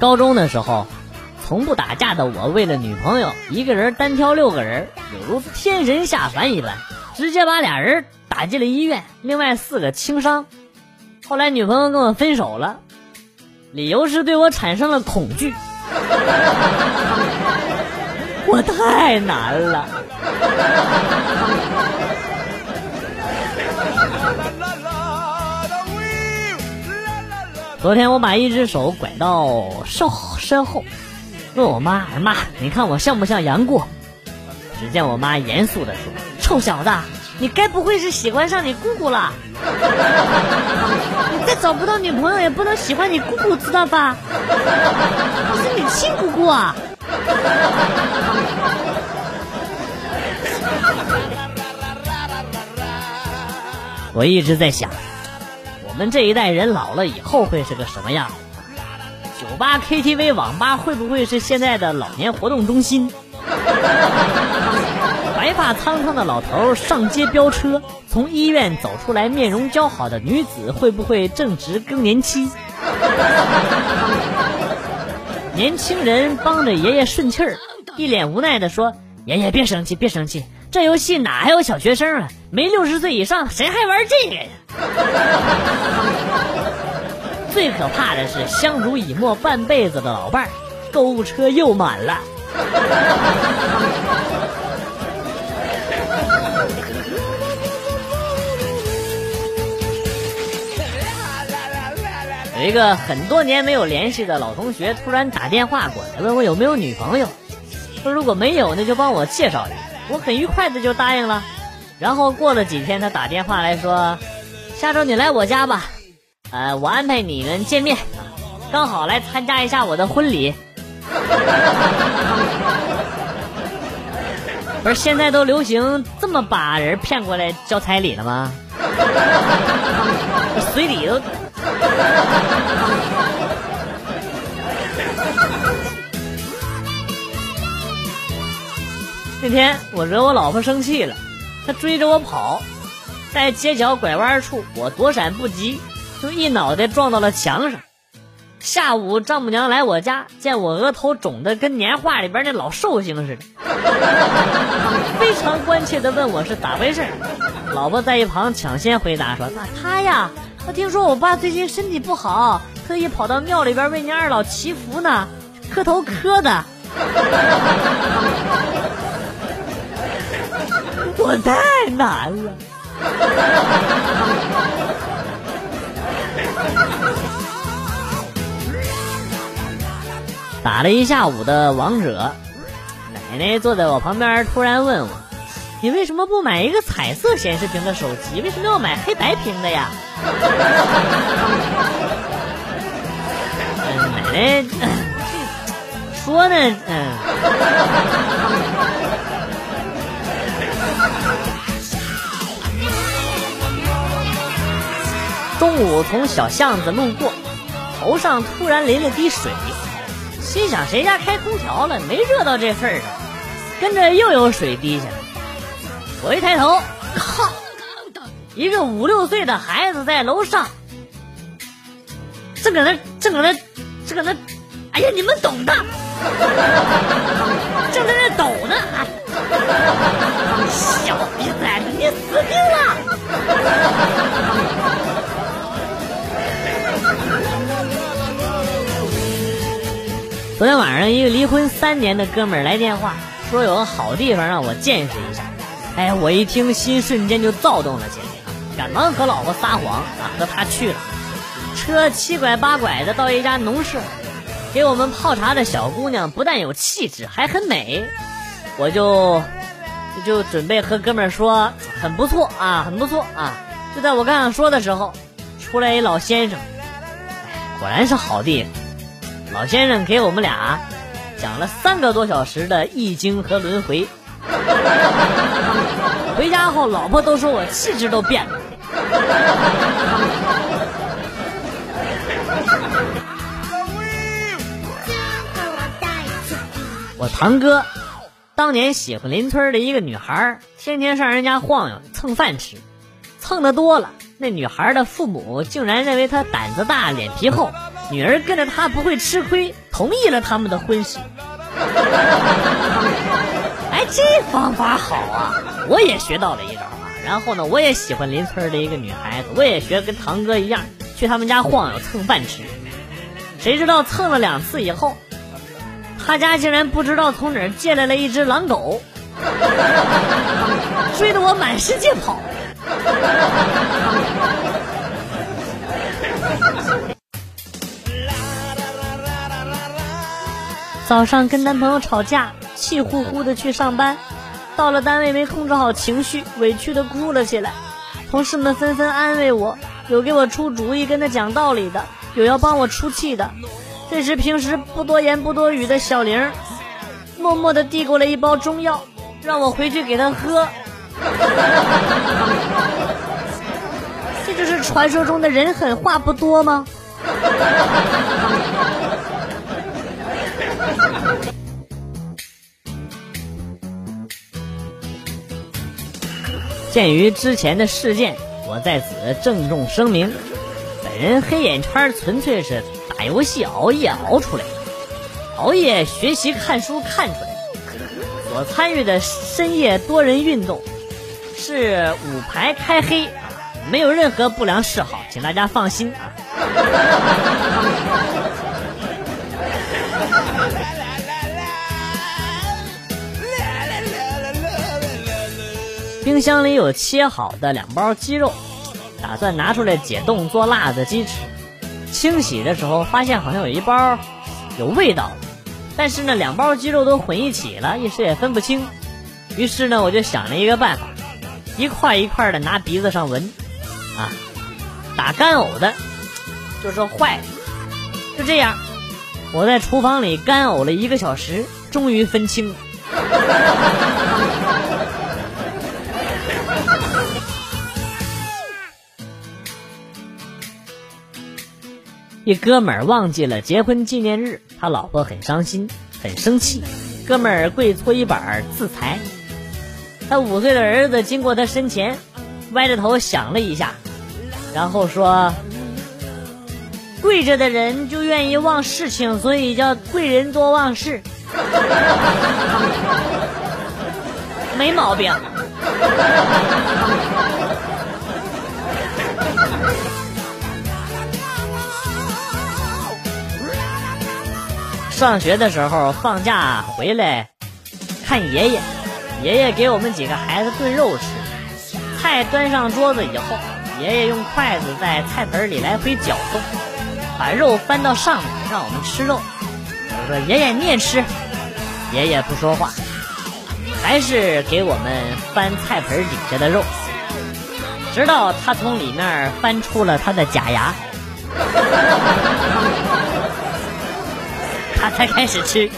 高中的时候，从不打架的我，为了女朋友，一个人单挑六个人，有如天神下凡一般，直接把俩人打进了医院，另外四个轻伤。后来女朋友跟我分手了，理由是对我产生了恐惧。我太难了。昨天我把一只手拐到身身后，问我妈：“妈，你看我像不像杨过？”只见我妈严肃的说：“臭小子，你该不会是喜欢上你姑姑了？你再找不到女朋友，也不能喜欢你姑姑，知道吧？我是你亲姑姑啊！” 我一直在想。我们这一代人老了以后会是个什么样？酒吧、KTV、网吧会不会是现在的老年活动中心？白发苍苍的老头上街飙车，从医院走出来，面容姣好的女子会不会正值更年期？年轻人帮着爷爷顺气儿，一脸无奈的说：“爷爷别生气，别生气，这游戏哪还有小学生啊？没六十岁以上，谁还玩这个呀？” 最可怕的是，相濡以沫半辈子的老伴儿，购物车又满了。有一个很多年没有联系的老同学，突然打电话过来，问我有没有女朋友。说如果没有，那就帮我介绍一个。我很愉快的就答应了。然后过了几天，他打电话来说。下周你来我家吧，呃，我安排你们见面，刚好来参加一下我的婚礼。不是现在都流行这么把人骗过来交彩礼了吗？随礼都。那天我惹我老婆生气了，她追着我跑。在街角拐弯处，我躲闪不及，就一脑袋撞到了墙上。下午丈母娘来我家，见我额头肿得跟年画里边那老寿星似的，非常关切的问我是咋回事。老婆在一旁抢先回答说：“那他呀，他听说我爸最近身体不好，特意跑到庙里边为您二老祈福呢，磕头磕的。” 我太难了。打了一下午的王者，奶奶坐在我旁边，突然问我：“你为什么不买一个彩色显示屏的手机？为什么要买黑白屏的呀？”奶奶说呢，嗯。中午从小巷子路过，头上突然淋了滴水，心想谁家开空调了，没热到这份上，跟着又有水滴下来。我一抬头，靠，一个五六岁的孩子在楼上，正搁那正搁那正搁那，哎呀，你们懂的，正在那抖呢，小逼崽子，你死定了！昨天晚上，一个离婚三年的哥们儿来电话，说有个好地方让我见识一下。哎，我一听，心瞬间就躁动了起来，赶忙和老婆撒谎啊，和他去了。车七拐八拐的到一家农舍，给我们泡茶的小姑娘不但有气质，还很美。我就就准备和哥们儿说很不错啊，很不错啊。就在我刚想说的时候，出来一老先生，果然是好地方。老先生给我们俩讲了三个多小时的易经和轮回，回家后老婆都说我气质都变了。我堂哥当年喜欢邻村的一个女孩，天天上人家晃悠蹭饭吃，蹭的多了，那女孩的父母竟然认为他胆子大脸皮厚。女儿跟着他不会吃亏，同意了他们的婚事。哎，这方法好啊！我也学到了一招啊。然后呢，我也喜欢邻村的一个女孩子，我也学跟堂哥一样去他们家晃悠蹭饭吃。谁知道蹭了两次以后，他家竟然不知道从哪儿借来了一只狼狗，追得我满世界跑。早上跟男朋友吵架，气呼呼的去上班，到了单位没控制好情绪，委屈的哭了起来。同事们纷纷安慰我，有给我出主意跟他讲道理的，有要帮我出气的。这时平时不多言不多语的小玲，默默的递过来一包中药，让我回去给他喝。这就是传说中的人狠话不多吗？鉴于之前的事件，我在此郑重声明：本人黑眼圈纯粹是打游戏熬夜熬出来的，熬夜学习看书看出来的。所参与的深夜多人运动是五排开黑，没有任何不良嗜好，请大家放心啊。冰箱里有切好的两包鸡肉，打算拿出来解冻做辣子鸡吃。清洗的时候发现好像有一包有味道，但是呢两包鸡肉都混一起了，一时也分不清。于是呢我就想了一个办法，一块一块的拿鼻子上闻，啊，打干呕的就说坏了。就这样，我在厨房里干呕了一个小时，终于分清。一哥们儿忘记了结婚纪念日，他老婆很伤心，很生气。哥们儿跪搓衣板自裁。他五岁的儿子经过他身前，歪着头想了一下，然后说：“跪着的人就愿意忘事情，所以叫贵人多忘事。”没毛病。上学的时候放假回来，看爷爷，爷爷给我们几个孩子炖肉吃。菜端上桌子以后，爷爷用筷子在菜盆里来回搅动，把肉翻到上面，让我们吃肉。我说：“爷爷你也吃。”爷爷不说话，还是给我们翻菜盆底下的肉，直到他从里面翻出了他的假牙。他才开始吃。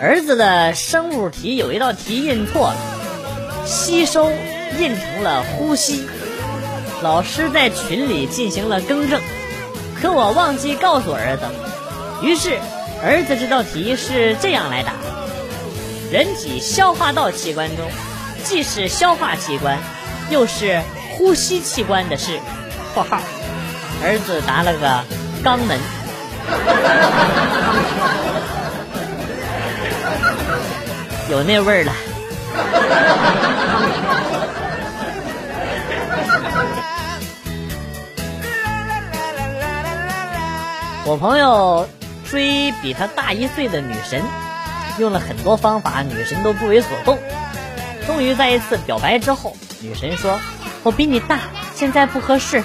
儿子的生物题有一道题印错了，吸收印成了呼吸。老师在群里进行了更正，可我忘记告诉儿子。于是，儿子这道题是这样来答：人体消化道器官中，既是消化器官。又是呼吸器官的事。括号，儿子答了个肛门。有那味儿了。我朋友追比他大一岁的女神，用了很多方法，女神都不为所动。终于在一次表白之后。女神说：“我比你大，现在不合适。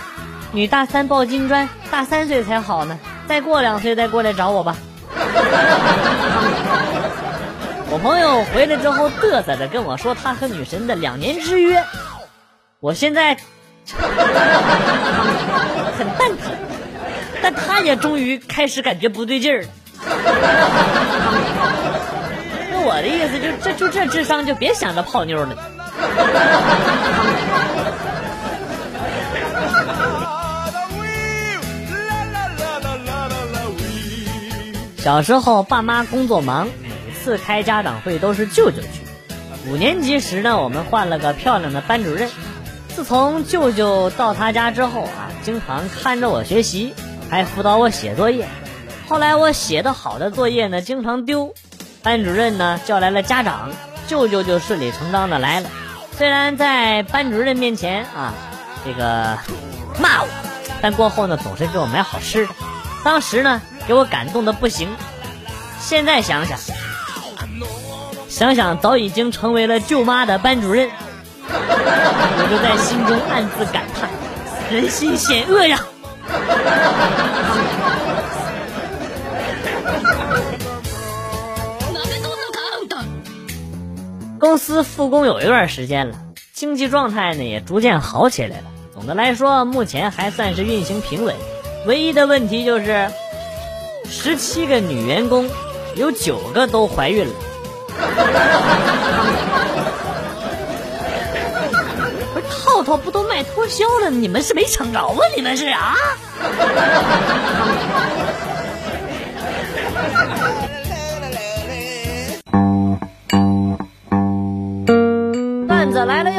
女大三抱金砖，大三岁才好呢。再过两岁再过来找我吧。”我朋友回来之后嘚瑟着跟我说他和女神的两年之约。我现在很蛋疼，但他也终于开始感觉不对劲儿了。那我的意思就这就这智商就别想着泡妞了。小时候，爸妈工作忙，每次开家长会都是舅舅去。五年级时呢，我们换了个漂亮的班主任，自从舅舅到他家之后啊，经常看着我学习，还辅导我写作业。后来我写的好的作业呢，经常丢，班主任呢叫来了家长，舅舅就顺理成章的来了。虽然在班主任面前啊，这个骂我，但过后呢，总是给我买好吃的。当时呢，给我感动的不行。现在想想，想想早已经成为了舅妈的班主任。我就在心中暗自感叹：人心险恶呀！公司复工有一段时间了，经济状态呢也逐渐好起来了。总的来说，目前还算是运行平稳。唯一的问题就是，十七个女员工，有九个都怀孕了。不是套套不都卖脱销了？你们是没抢着啊？你们是啊？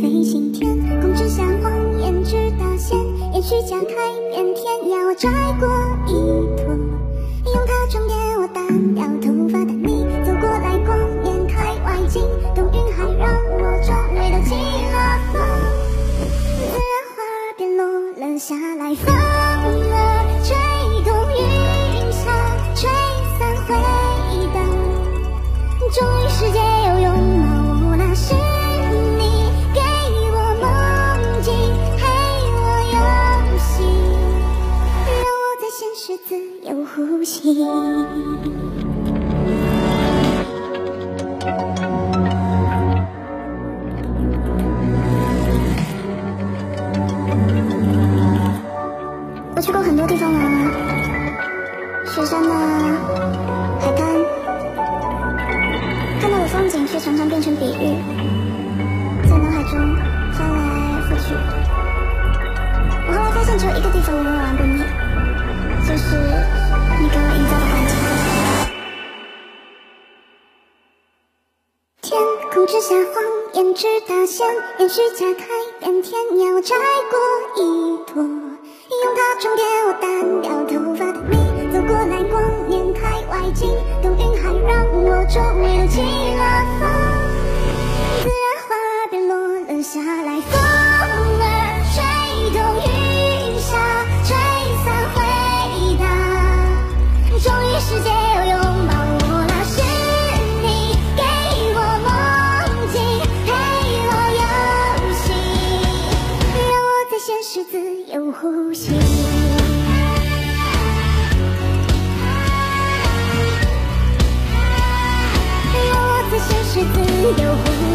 飞行，天空之下谎言直达线，延续加开遍天涯，我摘过一坨，用它装点我单调头常常变成比喻，在脑海中翻来覆去。我后来发现，只有一个地方我玩不腻，就是。你给我营造的环境。天空之下，谎言直达线，延续加开遍天涯，摘过一朵，用它装点我单掉头发的你。走过来，光年开外景，实